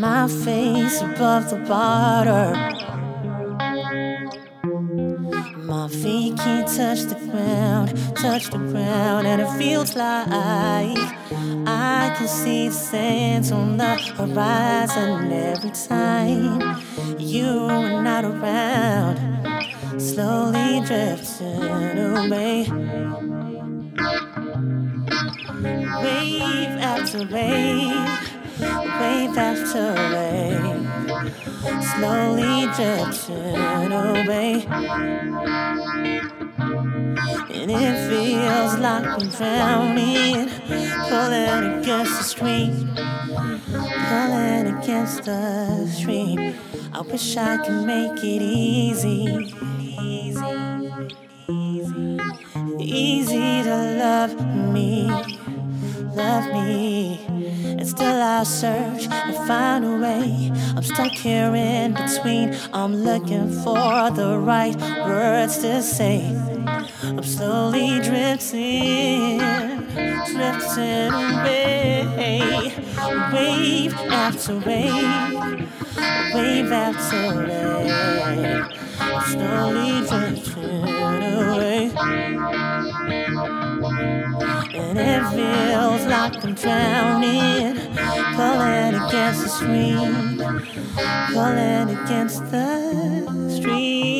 My face above the water. My feet can't touch the ground, touch the ground, and it feels like. I can see the sands on the horizon every time you are not around. Slowly drifting away, wave after wave wave after wave, slowly drifting away. And it feels like I'm drowning, pulling against the stream, pulling against the stream. I wish I could make it easy, easy, easy, easy to love me, love me. Still I search and find a way. I'm stuck here in between. I'm looking for the right words to say. I'm slowly drifting, drifting away. Wave after wave, wave after wave. I'm slowly drifting away. And it feels like I'm drowning, against the stream, pulling against the stream.